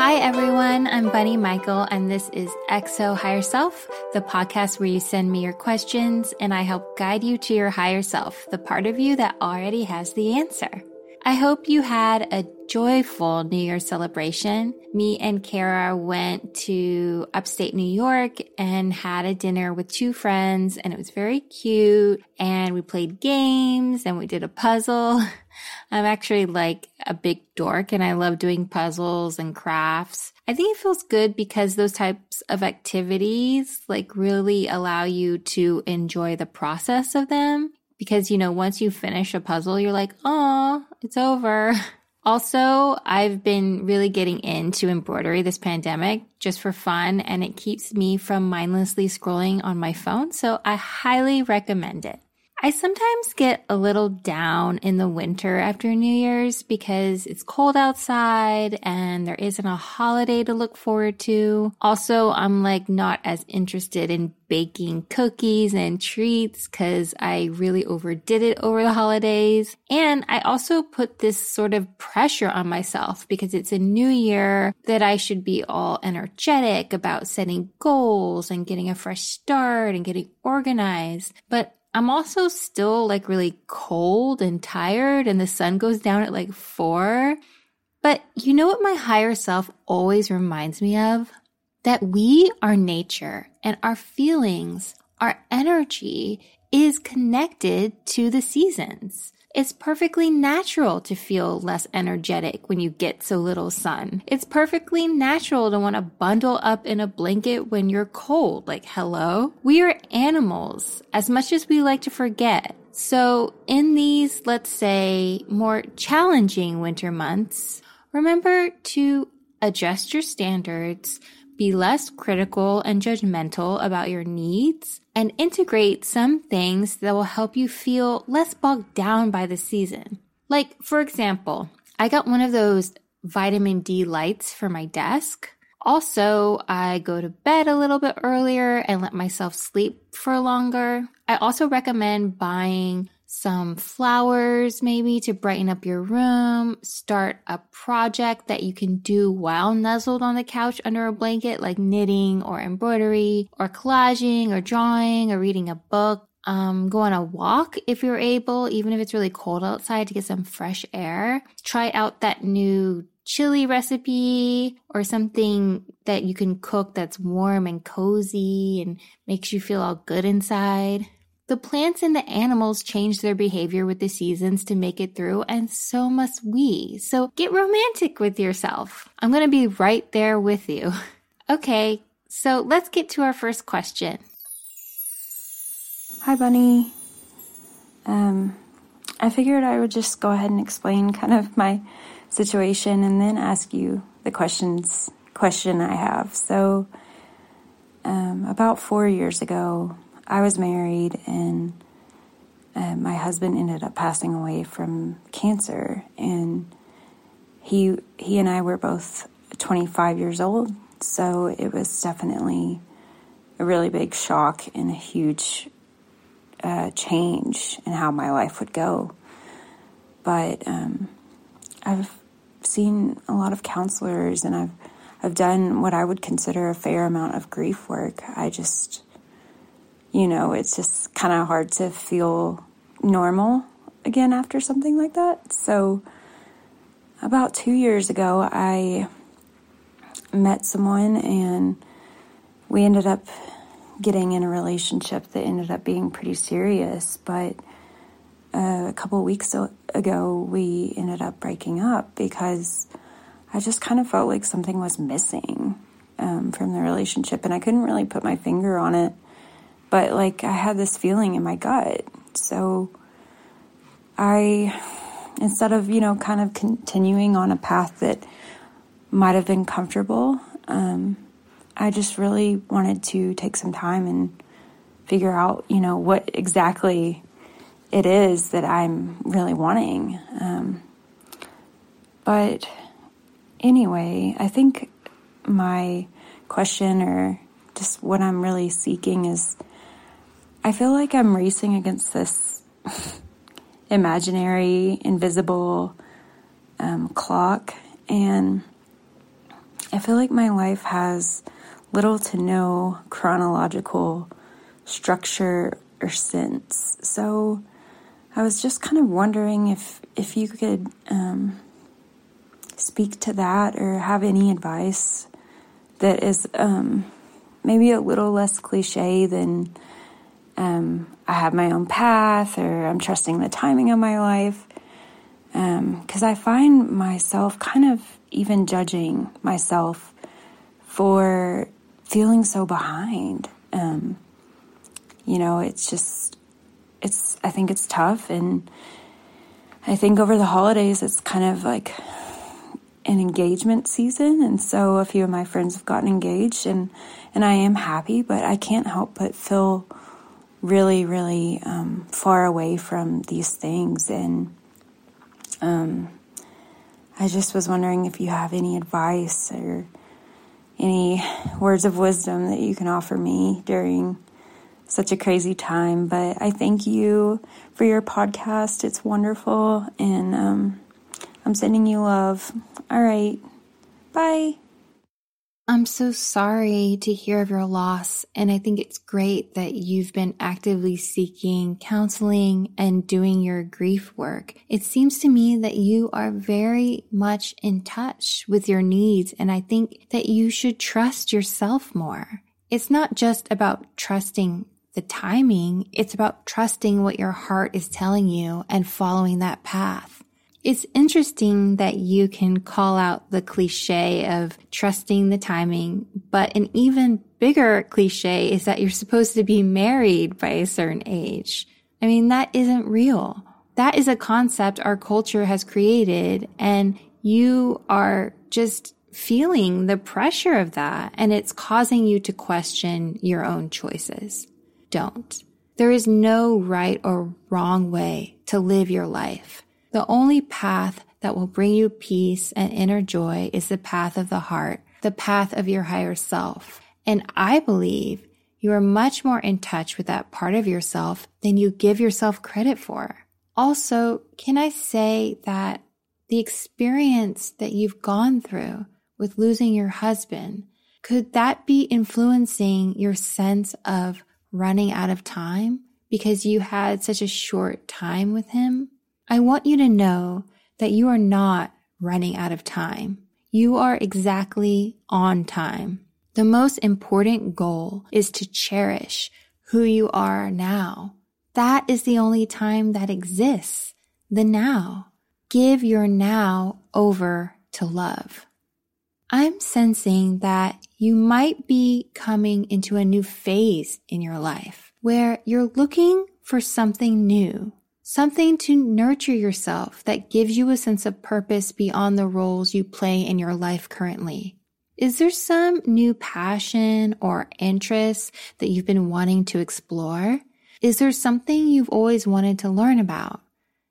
Hi, everyone. I'm Bunny Michael, and this is Ask Higher Self, the podcast where you send me your questions and I help guide you to your higher self, the part of you that already has the answer. I hope you had a joyful New Year celebration. Me and Kara went to upstate New York and had a dinner with two friends, and it was very cute. And we played games and we did a puzzle. I'm actually like a big dork and I love doing puzzles and crafts. I think it feels good because those types of activities like really allow you to enjoy the process of them because, you know, once you finish a puzzle, you're like, oh, it's over. Also, I've been really getting into embroidery this pandemic just for fun, and it keeps me from mindlessly scrolling on my phone. So I highly recommend it. I sometimes get a little down in the winter after New Year's because it's cold outside and there isn't a holiday to look forward to. Also, I'm like not as interested in baking cookies and treats because I really overdid it over the holidays. And I also put this sort of pressure on myself because it's a new year that I should be all energetic about setting goals and getting a fresh start and getting organized. But I'm also still like really cold and tired, and the sun goes down at like four. But you know what my higher self always reminds me of? That we are nature and our feelings, our energy is connected to the seasons. It's perfectly natural to feel less energetic when you get so little sun. It's perfectly natural to want to bundle up in a blanket when you're cold. Like, hello? We are animals, as much as we like to forget. So, in these, let's say, more challenging winter months, remember to adjust your standards be less critical and judgmental about your needs, and integrate some things that will help you feel less bogged down by the season. Like, for example, I got one of those vitamin D lights for my desk. Also, I go to bed a little bit earlier and let myself sleep for longer. I also recommend buying some flowers maybe to brighten up your room, start a project that you can do while nuzzled on the couch under a blanket, like knitting or embroidery or collaging or drawing or reading a book. Um, go on a walk if you're able, even if it's really cold outside to get some fresh air. Try out that new chili recipe or something that you can cook that's warm and cozy and makes you feel all good inside. The plants and the animals change their behavior with the seasons to make it through, and so must we. So get romantic with yourself. I'm going to be right there with you. Okay, so let's get to our first question. Hi, Bunny. Um, I figured I would just go ahead and explain kind of my situation and then ask you the questions question I have. So, um, about four years ago, I was married and uh, my husband ended up passing away from cancer and he he and I were both 25 years old. So it was definitely a really big shock and a huge uh, change in how my life would go. But um, I've seen a lot of counselors and I've I've done what I would consider a fair amount of grief work. I just you know, it's just kind of hard to feel normal again after something like that. So, about two years ago, I met someone and we ended up getting in a relationship that ended up being pretty serious. But uh, a couple weeks ago, we ended up breaking up because I just kind of felt like something was missing um, from the relationship, and I couldn't really put my finger on it. But like I had this feeling in my gut, so I instead of you know kind of continuing on a path that might have been comfortable. Um, I just really wanted to take some time and figure out, you know, what exactly it is that I'm really wanting. Um, but anyway, I think my question or just what I'm really seeking is I feel like I'm racing against this imaginary, invisible um, clock. And I feel like my life has little to no chronological structure or sense. So I was just kind of wondering if if you could um, speak to that or have any advice that is um, maybe a little less cliche than um, I have my own path or I'm trusting the timing of my life. Because um, I find myself kind of even judging myself for feeling so behind. Um, you know, it's just, it's, I think it's tough. And I think over the holidays, it's kind of like an engagement season. And so a few of my friends have gotten engaged and, and I am happy, but I can't help but feel really, really um, far away from these things. And um, I just was wondering if you have any advice or any words of wisdom that you can offer me during such a crazy time. But I thank you for your podcast. It's wonderful. And um, I'm sending you love. All right. Bye. I'm so sorry to hear of your loss. And I think it's great that you've been actively seeking counseling and doing your grief work. It seems to me that you are very much in touch with your needs. And I think that you should trust yourself more. It's not just about trusting the timing. It's about trusting what your heart is telling you and following that path. It's interesting that you can call out the cliche of trusting the timing, but an even bigger cliche is that you're supposed to be married by a certain age. I mean, that isn't real. That is a concept our culture has created and you are just feeling the pressure of that and it's causing you to question your own choices. Don't. There is no right or wrong way to live your life. The only path that will bring you peace and inner joy is the path of the heart, the path of your higher self. And I believe you are much more in touch with that part of yourself than you give yourself credit for. Also, can I say that the experience that you've gone through with losing your husband, could that be influencing your sense of running out of time because you had such a short time with him? I want you to know that you are not running out of time. You are exactly on time. The most important goal is to cherish who you are now. That is the only time that exists, the now. Give your now over to love. I'm sensing that you might be coming into a new phase in your life where you're looking for something new, Something to nurture yourself that gives you a sense of purpose beyond the roles you play in your life currently. Is there some new passion or interest that you've been wanting to explore? Is there something you've always wanted to learn about?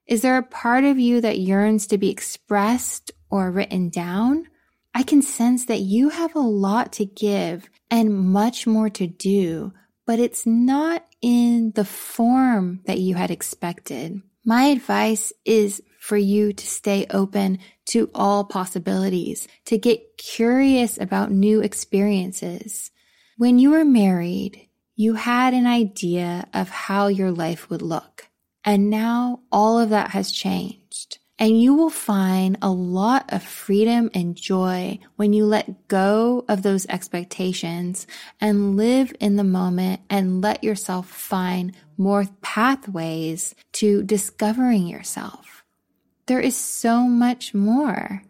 Is there a part of you that yearns to be expressed or written down? I can sense that you have a lot to give and much more to do, but it's not in the form that you had expected. My advice is for you to stay open to all possibilities, to get curious about new experiences. When you were married, you had an idea of how your life would look. And now all of that has changed. And you will find a lot of freedom and joy when you let go of those expectations and live in the moment and let yourself find more pathways to discovering yourself. There is so much more.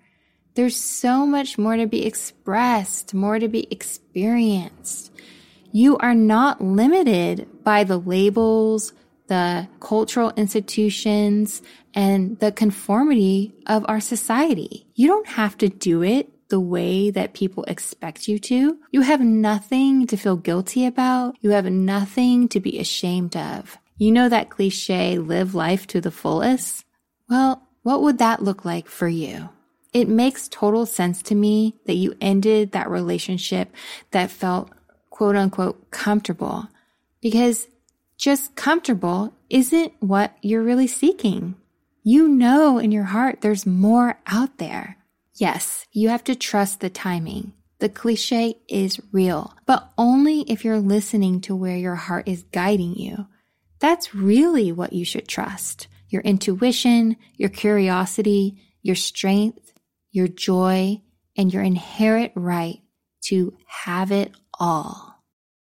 There's so much more to be expressed, more to be experienced. You are not limited by the labels, the cultural institutions, and the conformity of our society. You don't have to do it the way that people expect you to. You have nothing to feel guilty about. You have nothing to be ashamed of. You know that cliche, live life to the fullest? Well, what would that look like for you? It makes total sense to me that you ended that relationship that felt quote unquote comfortable because just comfortable isn't what you're really seeking. You know in your heart there's more out there. Yes, you have to trust the timing. The cliche is real, but only if you're listening to where your heart is guiding you. That's really what you should trust. Your intuition, your curiosity, your strength, your joy, and your inherent right to have it all.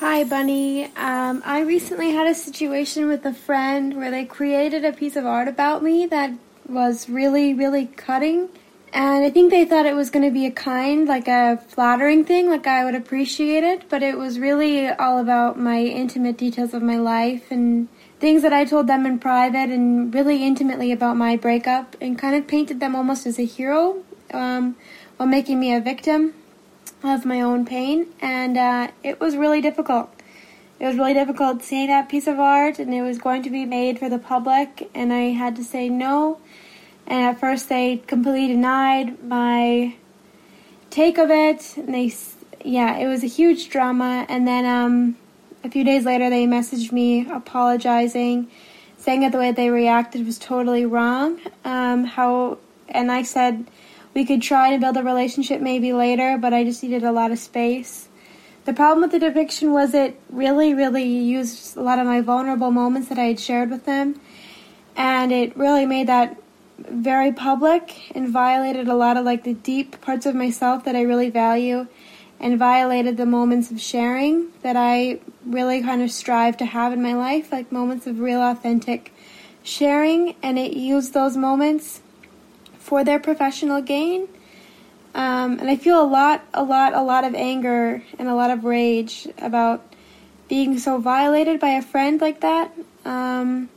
Hi, Bunny. Um, I recently had a situation with a friend where they created a piece of art about me that was really, really cutting. And I think they thought it was going to be a kind, like a flattering thing, like I would appreciate it. But it was really all about my intimate details of my life and things that I told them in private and really intimately about my breakup and kind of painted them almost as a hero um, while making me a victim of my own pain, and uh, it was really difficult. It was really difficult seeing that piece of art, and it was going to be made for the public, and I had to say no. And at first, they completely denied my take of it, and they, yeah, it was a huge drama. And then um, a few days later, they messaged me apologizing, saying that the way they reacted was totally wrong. Um, how, and I said we could try to build a relationship maybe later, but I just needed a lot of space. The problem with the depiction was it really, really used a lot of my vulnerable moments that I had shared with them, and it really made that very public and violated a lot of like the deep parts of myself that I really value and violated the moments of sharing that I really kind of strive to have in my life, like moments of real authentic sharing, and it used those moments for their professional gain. Um, and I feel a lot, a lot, a lot of anger and a lot of rage about being so violated by a friend like that. Um,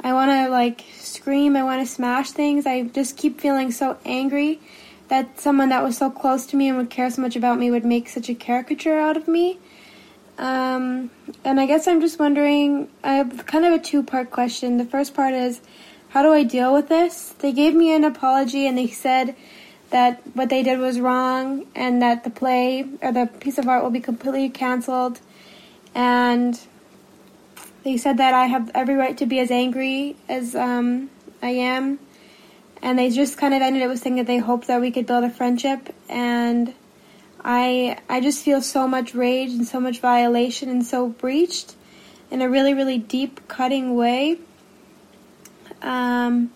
I want to like scream, I want to smash things. I just keep feeling so angry that someone that was so close to me and would care so much about me would make such a caricature out of me. Um, and I guess I'm just wondering, I have kind of a two part question. The first part is, how do I deal with this? They gave me an apology and they said that what they did was wrong and that the play or the piece of art will be completely canceled. And they said that I have every right to be as angry as um, I am. And they just kind of ended it with saying that they hoped that we could build a friendship. And I, I just feel so much rage and so much violation and so breached in a really, really deep, cutting way. Um,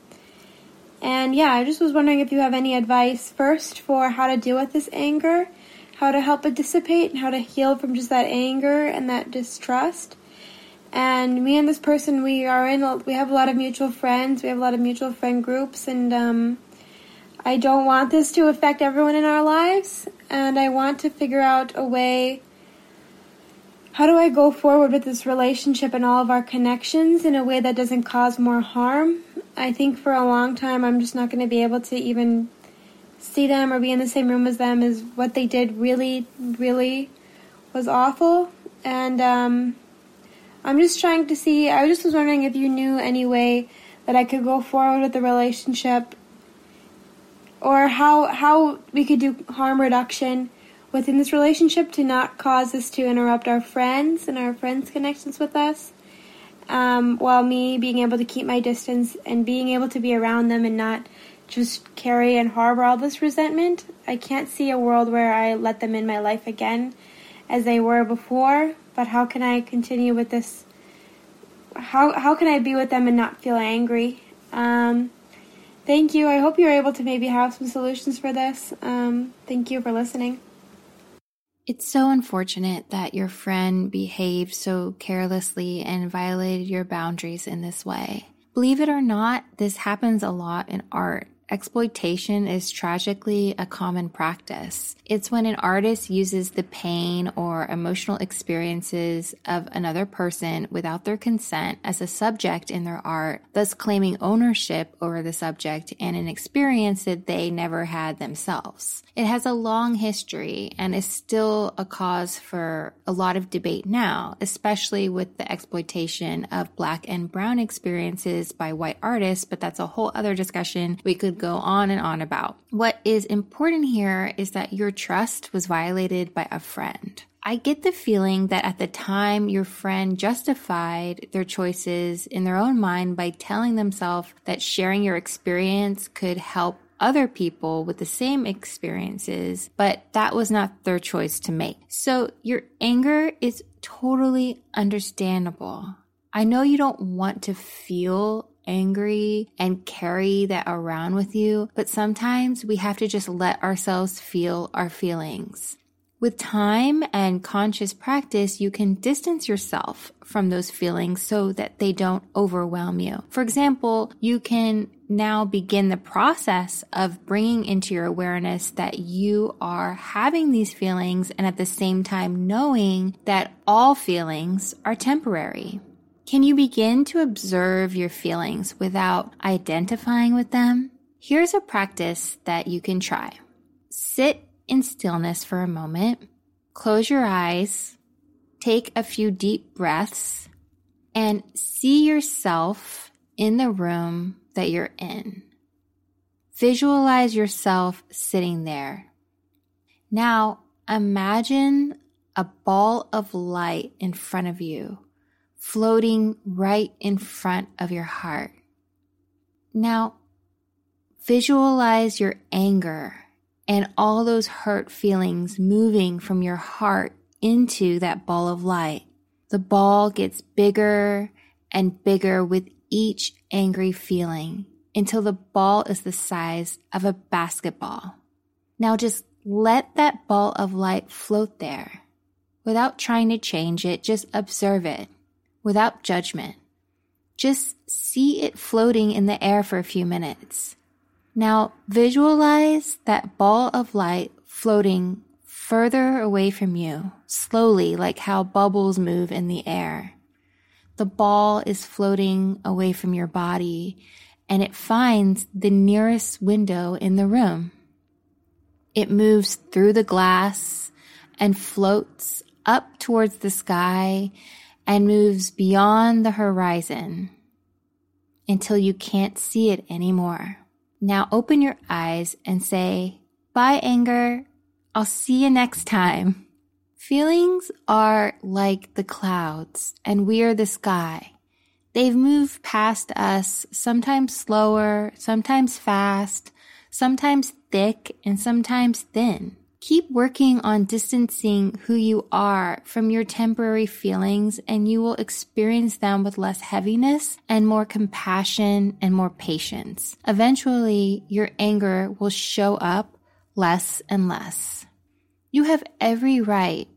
and yeah, I just was wondering if you have any advice first for how to deal with this anger, how to help it dissipate, and how to heal from just that anger and that distrust. And me and this person, we are in. We have a lot of mutual friends. We have a lot of mutual friend groups, and um, I don't want this to affect everyone in our lives. And I want to figure out a way how do I go forward with this relationship and all of our connections in a way that doesn't cause more harm? I think for a long time I'm just not going to be able to even see them or be in the same room as them as what they did really, really was awful. And um, I'm just trying to see, I just was wondering if you knew any way that I could go forward with the relationship or how how we could do harm reduction within this relationship to not cause us to interrupt our friends and our friends' connections with us. Um, while me being able to keep my distance and being able to be around them and not just carry and harbor all this resentment. I can't see a world where I let them in my life again as they were before, but how can I continue with this? How, how can I be with them and not feel angry? Um, thank you. I hope you're able to maybe have some solutions for this. Um, thank you for listening. It's so unfortunate that your friend behaved so carelessly and violated your boundaries in this way. Believe it or not, this happens a lot in art. Exploitation is tragically a common practice. It's when an artist uses the pain or emotional experiences of another person without their consent as a subject in their art, thus claiming ownership over the subject and an experience that they never had themselves. It has a long history and is still a cause for a lot of debate now, especially with the exploitation of black and brown experiences by white artists, but that's a whole other discussion we could go on and on about. What is important here is that your trust was violated by a friend. I get the feeling that at the time your friend justified their choices in their own mind by telling themselves that sharing your experience could help other people with the same experiences, but that was not their choice to make. So your anger is totally understandable. I know you don't want to feel angry and carry that around with you, but sometimes we have to just let ourselves feel our feelings. With time and conscious practice, you can distance yourself from those feelings so that they don't overwhelm you. For example, you can now begin the process of bringing into your awareness that you are having these feelings and at the same time knowing that all feelings are temporary. Can you begin to observe your feelings without identifying with them? Here's a practice that you can try. Sit in stillness for a moment, close your eyes, take a few deep breaths, and see yourself in the room that you're in. Visualize yourself sitting there. Now imagine a ball of light in front of you floating right in front of your heart. Now, visualize your anger and all those hurt feelings moving from your heart into that ball of light. The ball gets bigger and bigger with each angry feeling until the ball is the size of a basketball. Now just let that ball of light float there. Without trying to change it, just observe it without judgment. Just see it floating in the air for a few minutes. Now visualize that ball of light floating further away from you, slowly, like how bubbles move in the air. The ball is floating away from your body and it finds the nearest window in the room. It moves through the glass and floats up towards the sky and moves beyond the horizon until you can't see it anymore. Now open your eyes and say, bye anger. I'll see you next time. Feelings are like the clouds and we are the sky. They've moved past us, sometimes slower, sometimes fast, sometimes thick, and sometimes thin. Keep working on distancing who you are from your temporary feelings and you will experience them with less heaviness and more compassion and more patience. Eventually, your anger will show up less and less. You have every right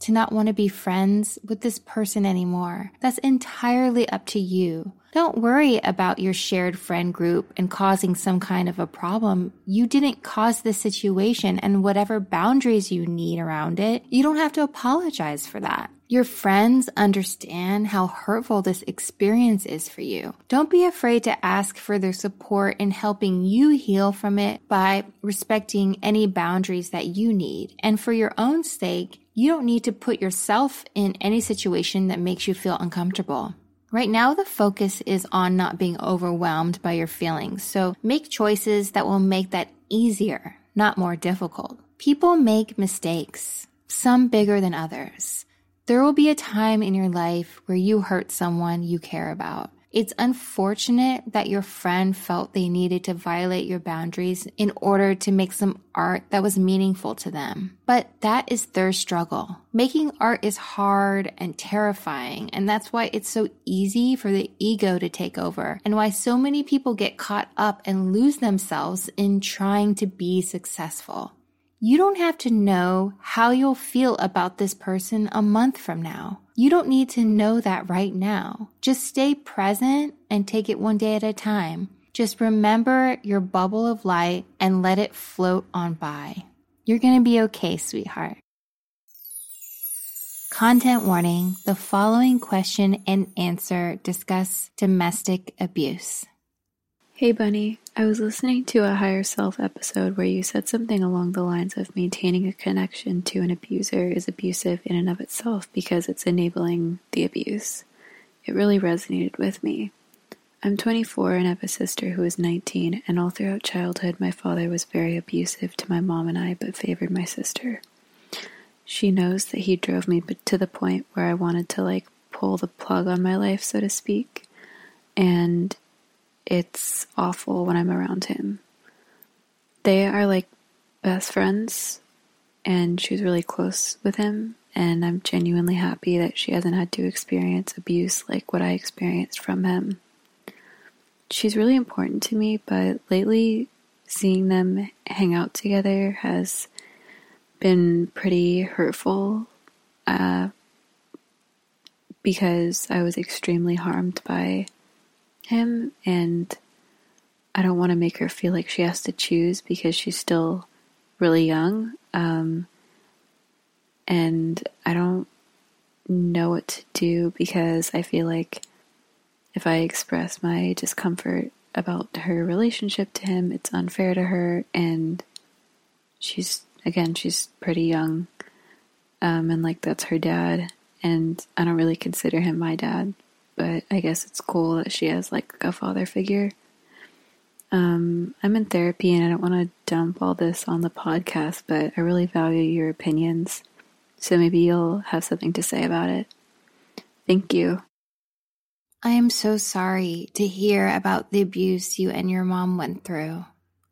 to not want to be friends with this person anymore. That's entirely up to you. Don't worry about your shared friend group and causing some kind of a problem. You didn't cause the situation and whatever boundaries you need around it, you don't have to apologize for that. Your friends understand how hurtful this experience is for you. Don't be afraid to ask for their support in helping you heal from it by respecting any boundaries that you need. And for your own sake, you don't need to put yourself in any situation that makes you feel uncomfortable. Right now, the focus is on not being overwhelmed by your feelings. So make choices that will make that easier, not more difficult. People make mistakes, some bigger than others. There will be a time in your life where you hurt someone you care about. It's unfortunate that your friend felt they needed to violate your boundaries in order to make some art that was meaningful to them. But that is their struggle. Making art is hard and terrifying, and that's why it's so easy for the ego to take over, and why so many people get caught up and lose themselves in trying to be successful. You don't have to know how you'll feel about this person a month from now. You don't need to know that right now. Just stay present and take it one day at a time. Just remember your bubble of light and let it float on by. You're going to be okay, sweetheart. Content warning the following question and answer discuss domestic abuse. Hey, Bunny. I was listening to a higher self episode where you said something along the lines of maintaining a connection to an abuser is abusive in and of itself because it's enabling the abuse. It really resonated with me. I'm 24 and have a sister who is 19, and all throughout childhood, my father was very abusive to my mom and I, but favored my sister. She knows that he drove me to the point where I wanted to, like, pull the plug on my life, so to speak. And it's awful when I'm around him. They are like best friends, and she's really close with him. And I'm genuinely happy that she hasn't had to experience abuse like what I experienced from him. She's really important to me, but lately seeing them hang out together has been pretty hurtful uh, because I was extremely harmed by him, and I don't want to make her feel like she has to choose because she's still really young. Um, and I don't know what to do because I feel like if I express my discomfort about her relationship to him, it's unfair to her. And she's, again, she's pretty young. Um, and like that's her dad. And I don't really consider him my dad but I guess it's cool that she has like a father figure. Um, I'm in therapy and I don't want to dump all this on the podcast, but I really value your opinions. So maybe you'll have something to say about it. Thank you. I am so sorry to hear about the abuse you and your mom went through.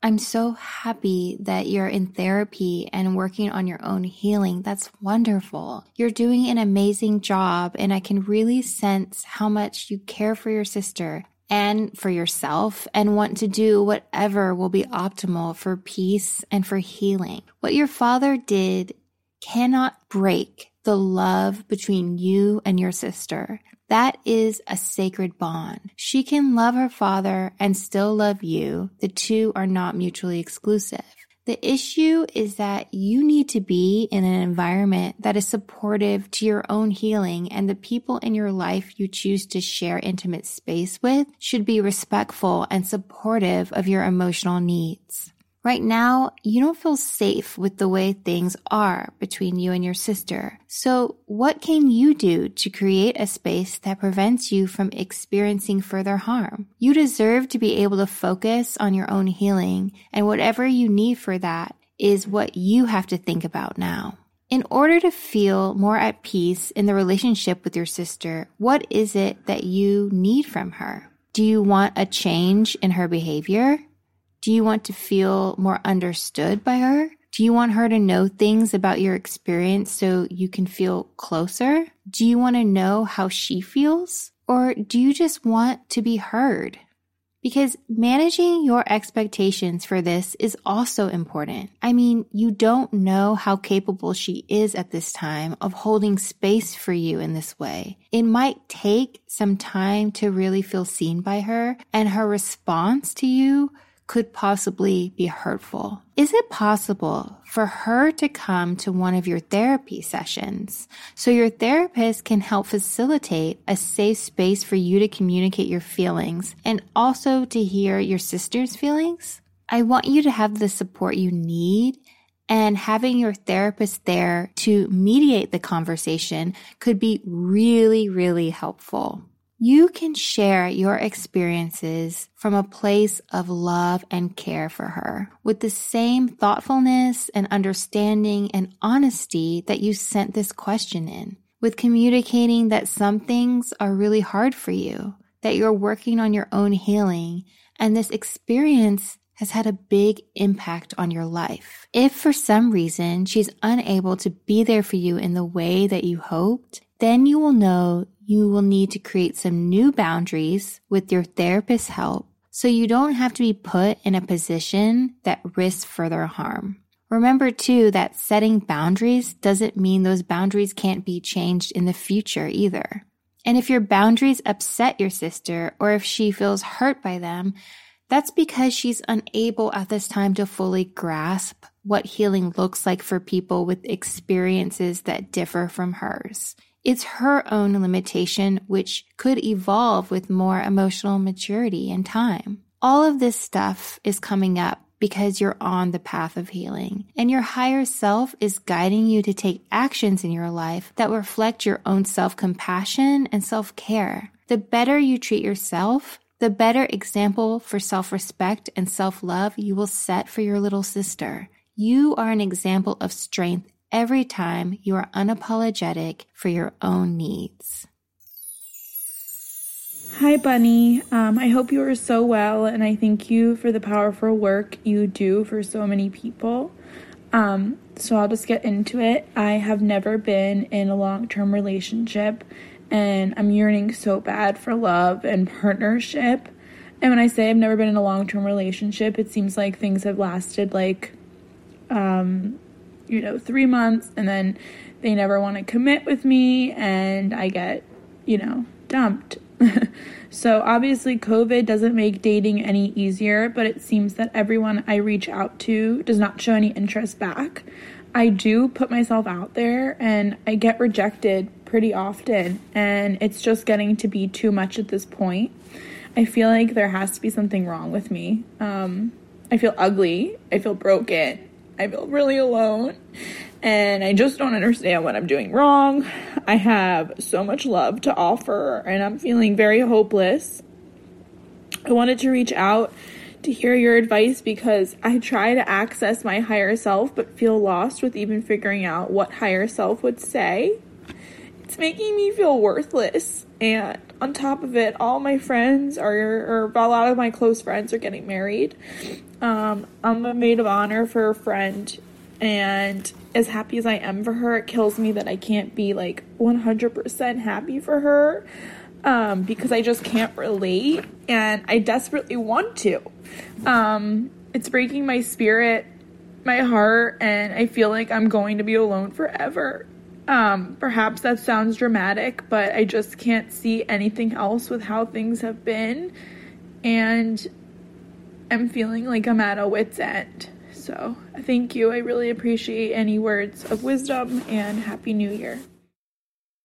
I'm so happy that you're in therapy and working on your own healing. That's wonderful. You're doing an amazing job, and I can really sense how much you care for your sister and for yourself and want to do whatever will be optimal for peace and for healing. What your father did cannot break the love between you and your sister. That is a sacred bond. She can love her father and still love you. The two are not mutually exclusive. The issue is that you need to be in an environment that is supportive to your own healing and the people in your life you choose to share intimate space with should be respectful and supportive of your emotional needs. Right now, you don't feel safe with the way things are between you and your sister. So what can you do to create a space that prevents you from experiencing further harm? You deserve to be able to focus on your own healing and whatever you need for that is what you have to think about now. In order to feel more at peace in the relationship with your sister, what is it that you need from her? Do you want a change in her behavior? Do you want to feel more understood by her? Do you want her to know things about your experience so you can feel closer? Do you want to know how she feels? Or do you just want to be heard? Because managing your expectations for this is also important. I mean, you don't know how capable she is at this time of holding space for you in this way. It might take some time to really feel seen by her and her response to you could possibly be hurtful. Is it possible for her to come to one of your therapy sessions so your therapist can help facilitate a safe space for you to communicate your feelings and also to hear your sister's feelings? I want you to have the support you need and having your therapist there to mediate the conversation could be really, really helpful. You can share your experiences from a place of love and care for her with the same thoughtfulness and understanding and honesty that you sent this question in, with communicating that some things are really hard for you, that you're working on your own healing, and this experience has had a big impact on your life. If for some reason she's unable to be there for you in the way that you hoped, then you will know you will need to create some new boundaries with your therapist's help so you don't have to be put in a position that risks further harm. Remember too that setting boundaries doesn't mean those boundaries can't be changed in the future either. And if your boundaries upset your sister or if she feels hurt by them, that's because she's unable at this time to fully grasp what healing looks like for people with experiences that differ from hers. It's her own limitation, which could evolve with more emotional maturity and time. All of this stuff is coming up because you're on the path of healing and your higher self is guiding you to take actions in your life that reflect your own self compassion and self care. The better you treat yourself, the better example for self respect and self love you will set for your little sister. You are an example of strength every time you are unapologetic for your own needs. Hi, Bunny. Um, I hope you are so well, and I thank you for the powerful work you do for so many people. Um, so I'll just get into it. I have never been in a long term relationship, and I'm yearning so bad for love and partnership. And when I say I've never been in a long term relationship, it seems like things have lasted like um, you know, three months and then they never want to commit with me and I get, you know, dumped. so obviously, COVID doesn't make dating any easier, but it seems that everyone I reach out to does not show any interest back. I do put myself out there and I get rejected pretty often, and it's just getting to be too much at this point. I feel like there has to be something wrong with me. Um, I feel ugly. I feel broken. I feel really alone and I just don't understand what I'm doing wrong. I have so much love to offer and I'm feeling very hopeless. I wanted to reach out to hear your advice because I try to access my higher self but feel lost with even figuring out what higher self would say. It's making me feel worthless. And on top of it, all my friends are, or a lot of my close friends are getting married. Um, I'm a maid of honor for a friend, and as happy as I am for her, it kills me that I can't be like 100% happy for her um, because I just can't relate, and I desperately want to. Um, it's breaking my spirit, my heart, and I feel like I'm going to be alone forever. Um, perhaps that sounds dramatic, but I just can't see anything else with how things have been. And I'm feeling like I'm at a wit's end. So, thank you. I really appreciate any words of wisdom and Happy New Year.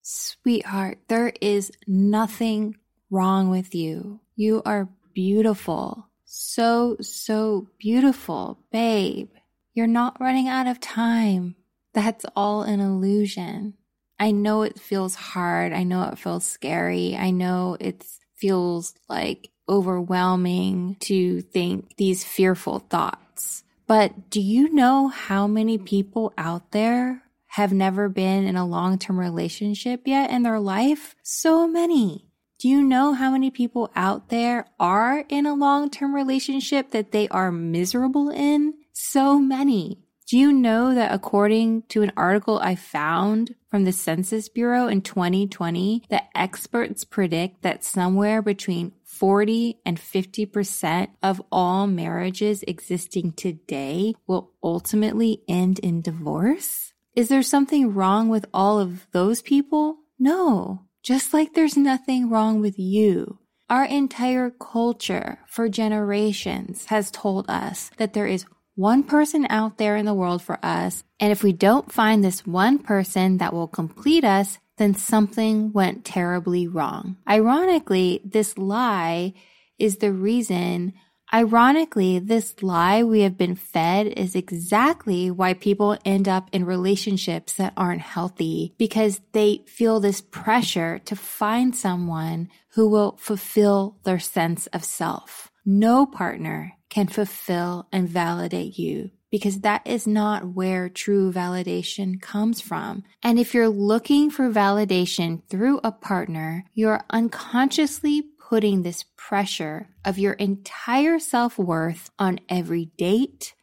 Sweetheart, there is nothing wrong with you. You are beautiful. So, so beautiful, babe. You're not running out of time. That's all an illusion. I know it feels hard. I know it feels scary. I know it feels like overwhelming to think these fearful thoughts. But do you know how many people out there have never been in a long term relationship yet in their life? So many. Do you know how many people out there are in a long term relationship that they are miserable in? So many. Do you know that according to an article I found from the Census Bureau in 2020, that experts predict that somewhere between 40 and 50% of all marriages existing today will ultimately end in divorce? Is there something wrong with all of those people? No. Just like there's nothing wrong with you. Our entire culture for generations has told us that there is one person out there in the world for us. And if we don't find this one person that will complete us, then something went terribly wrong. Ironically, this lie is the reason Ironically, this lie we have been fed is exactly why people end up in relationships that aren't healthy because they feel this pressure to find someone who will fulfill their sense of self. No partner can fulfill and validate you because that is not where true validation comes from. And if you're looking for validation through a partner, you're unconsciously putting this pressure of your entire self worth on every date,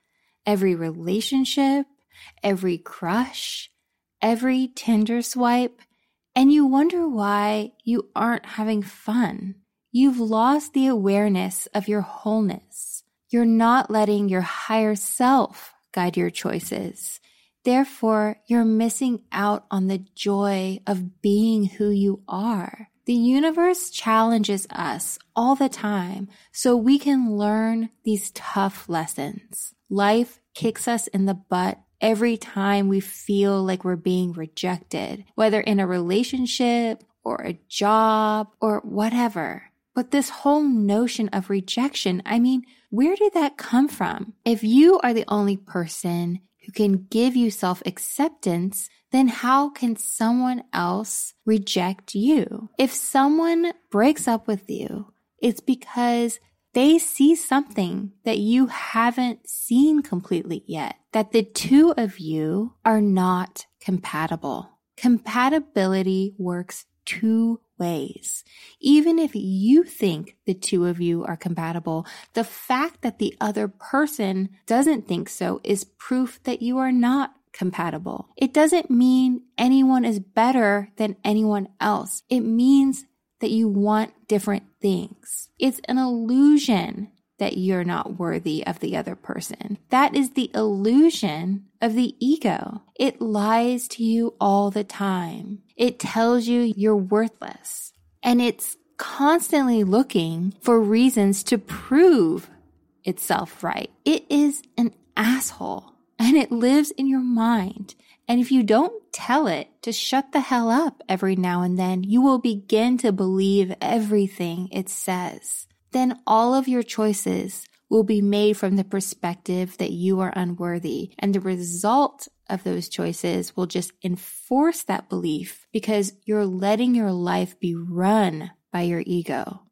every relationship, every crush, every Tinder swipe, and you wonder why you aren't having fun. You've lost the awareness of your wholeness. You're not letting your higher self guide your choices. Therefore, you're missing out on the joy of being who you are. The universe challenges us all the time so we can learn these tough lessons. Life kicks us in the butt every time we feel like we're being rejected, whether in a relationship or a job or whatever. But this whole notion of rejection, I mean, where did that come from? If you are the only person who can give you self acceptance, then how can someone else reject you? If someone breaks up with you, it's because they see something that you haven't seen completely yet, that the two of you are not compatible. Compatibility works two ways. Even if you think the two of you are compatible, the fact that the other person doesn't think so is proof that you are not compatible. It doesn't mean anyone is better than anyone else. It means that you want different things. It's an illusion that you're not worthy of the other person. That is the illusion of the ego. It lies to you all the time. It tells you you're worthless. And it's constantly looking for reasons to prove itself right. It is an asshole and it lives in your mind. And if you don't tell it to shut the hell up every now and then, you will begin to believe everything it says. Then all of your choices will be made from the perspective that you are unworthy. And the result of those choices will just enforce that belief because you're letting your life be run by your ego.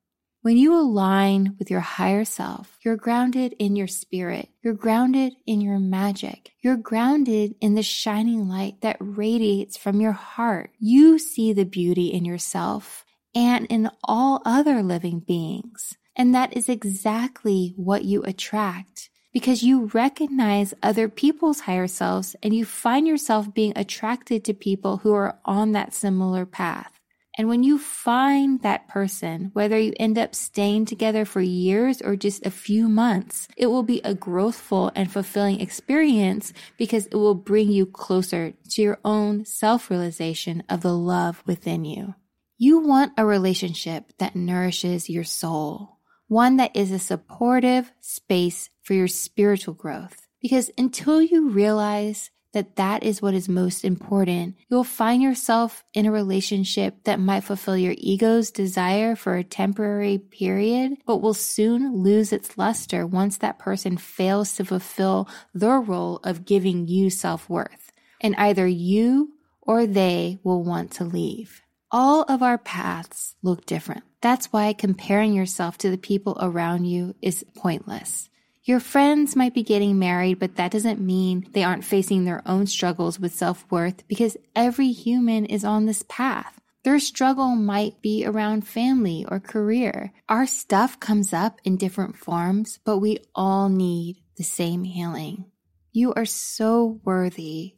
When you align with your higher self, you're grounded in your spirit. You're grounded in your magic. You're grounded in the shining light that radiates from your heart. You see the beauty in yourself and in all other living beings. And that is exactly what you attract because you recognize other people's higher selves and you find yourself being attracted to people who are on that similar path. And when you find that person, whether you end up staying together for years or just a few months, it will be a growthful and fulfilling experience because it will bring you closer to your own self realization of the love within you. You want a relationship that nourishes your soul, one that is a supportive space for your spiritual growth. Because until you realize that that is what is most important, you'll find yourself in a relationship that might fulfill your ego's desire for a temporary period, but will soon lose its luster once that person fails to fulfill their role of giving you self worth. And either you or they will want to leave. All of our paths look different. That's why comparing yourself to the people around you is pointless. Your friends might be getting married, but that doesn't mean they aren't facing their own struggles with self worth because every human is on this path. Their struggle might be around family or career. Our stuff comes up in different forms, but we all need the same healing. You are so worthy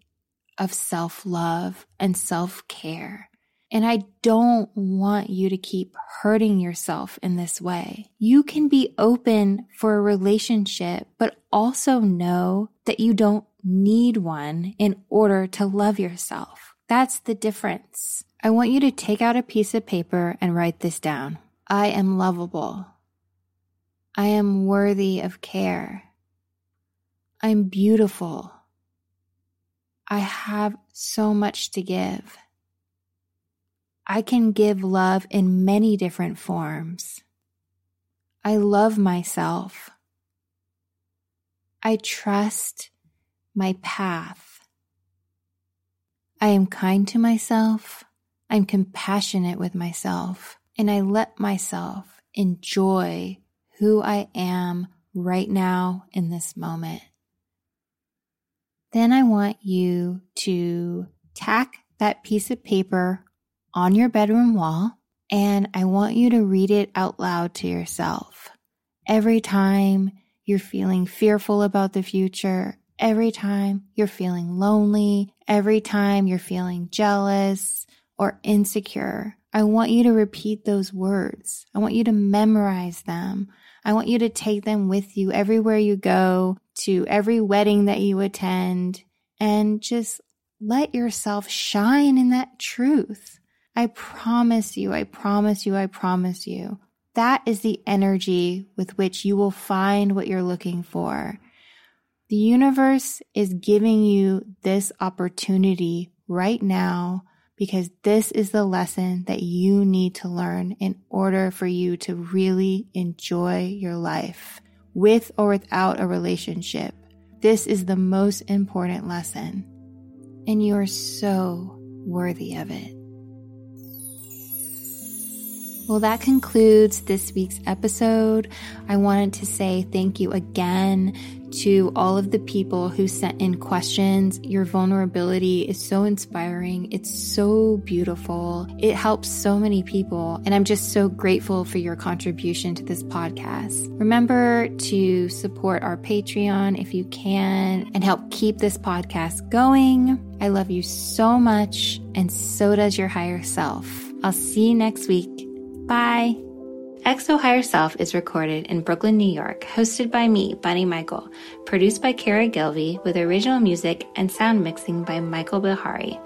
of self love and self care. And I don't want you to keep hurting yourself in this way. You can be open for a relationship, but also know that you don't need one in order to love yourself. That's the difference. I want you to take out a piece of paper and write this down. I am lovable. I am worthy of care. I'm beautiful. I have so much to give. I can give love in many different forms. I love myself. I trust my path. I am kind to myself. I'm compassionate with myself. And I let myself enjoy who I am right now in this moment. Then I want you to tack that piece of paper on your bedroom wall and I want you to read it out loud to yourself. Every time you're feeling fearful about the future, every time you're feeling lonely, every time you're feeling jealous or insecure, I want you to repeat those words. I want you to memorize them. I want you to take them with you everywhere you go, to every wedding that you attend, and just let yourself shine in that truth. I promise you, I promise you, I promise you. That is the energy with which you will find what you're looking for. The universe is giving you this opportunity right now because this is the lesson that you need to learn in order for you to really enjoy your life with or without a relationship. This is the most important lesson, and you are so worthy of it. Well, that concludes this week's episode. I wanted to say thank you again to all of the people who sent in questions. Your vulnerability is so inspiring. It's so beautiful. It helps so many people. And I'm just so grateful for your contribution to this podcast. Remember to support our Patreon if you can and help keep this podcast going. I love you so much, and so does your higher self. I'll see you next week. Bye. Ask Higher Self is recorded in Brooklyn, New York, hosted by me, Bunny Michael, produced by Kara Gilvey, with original music and sound mixing by Michael Bihari.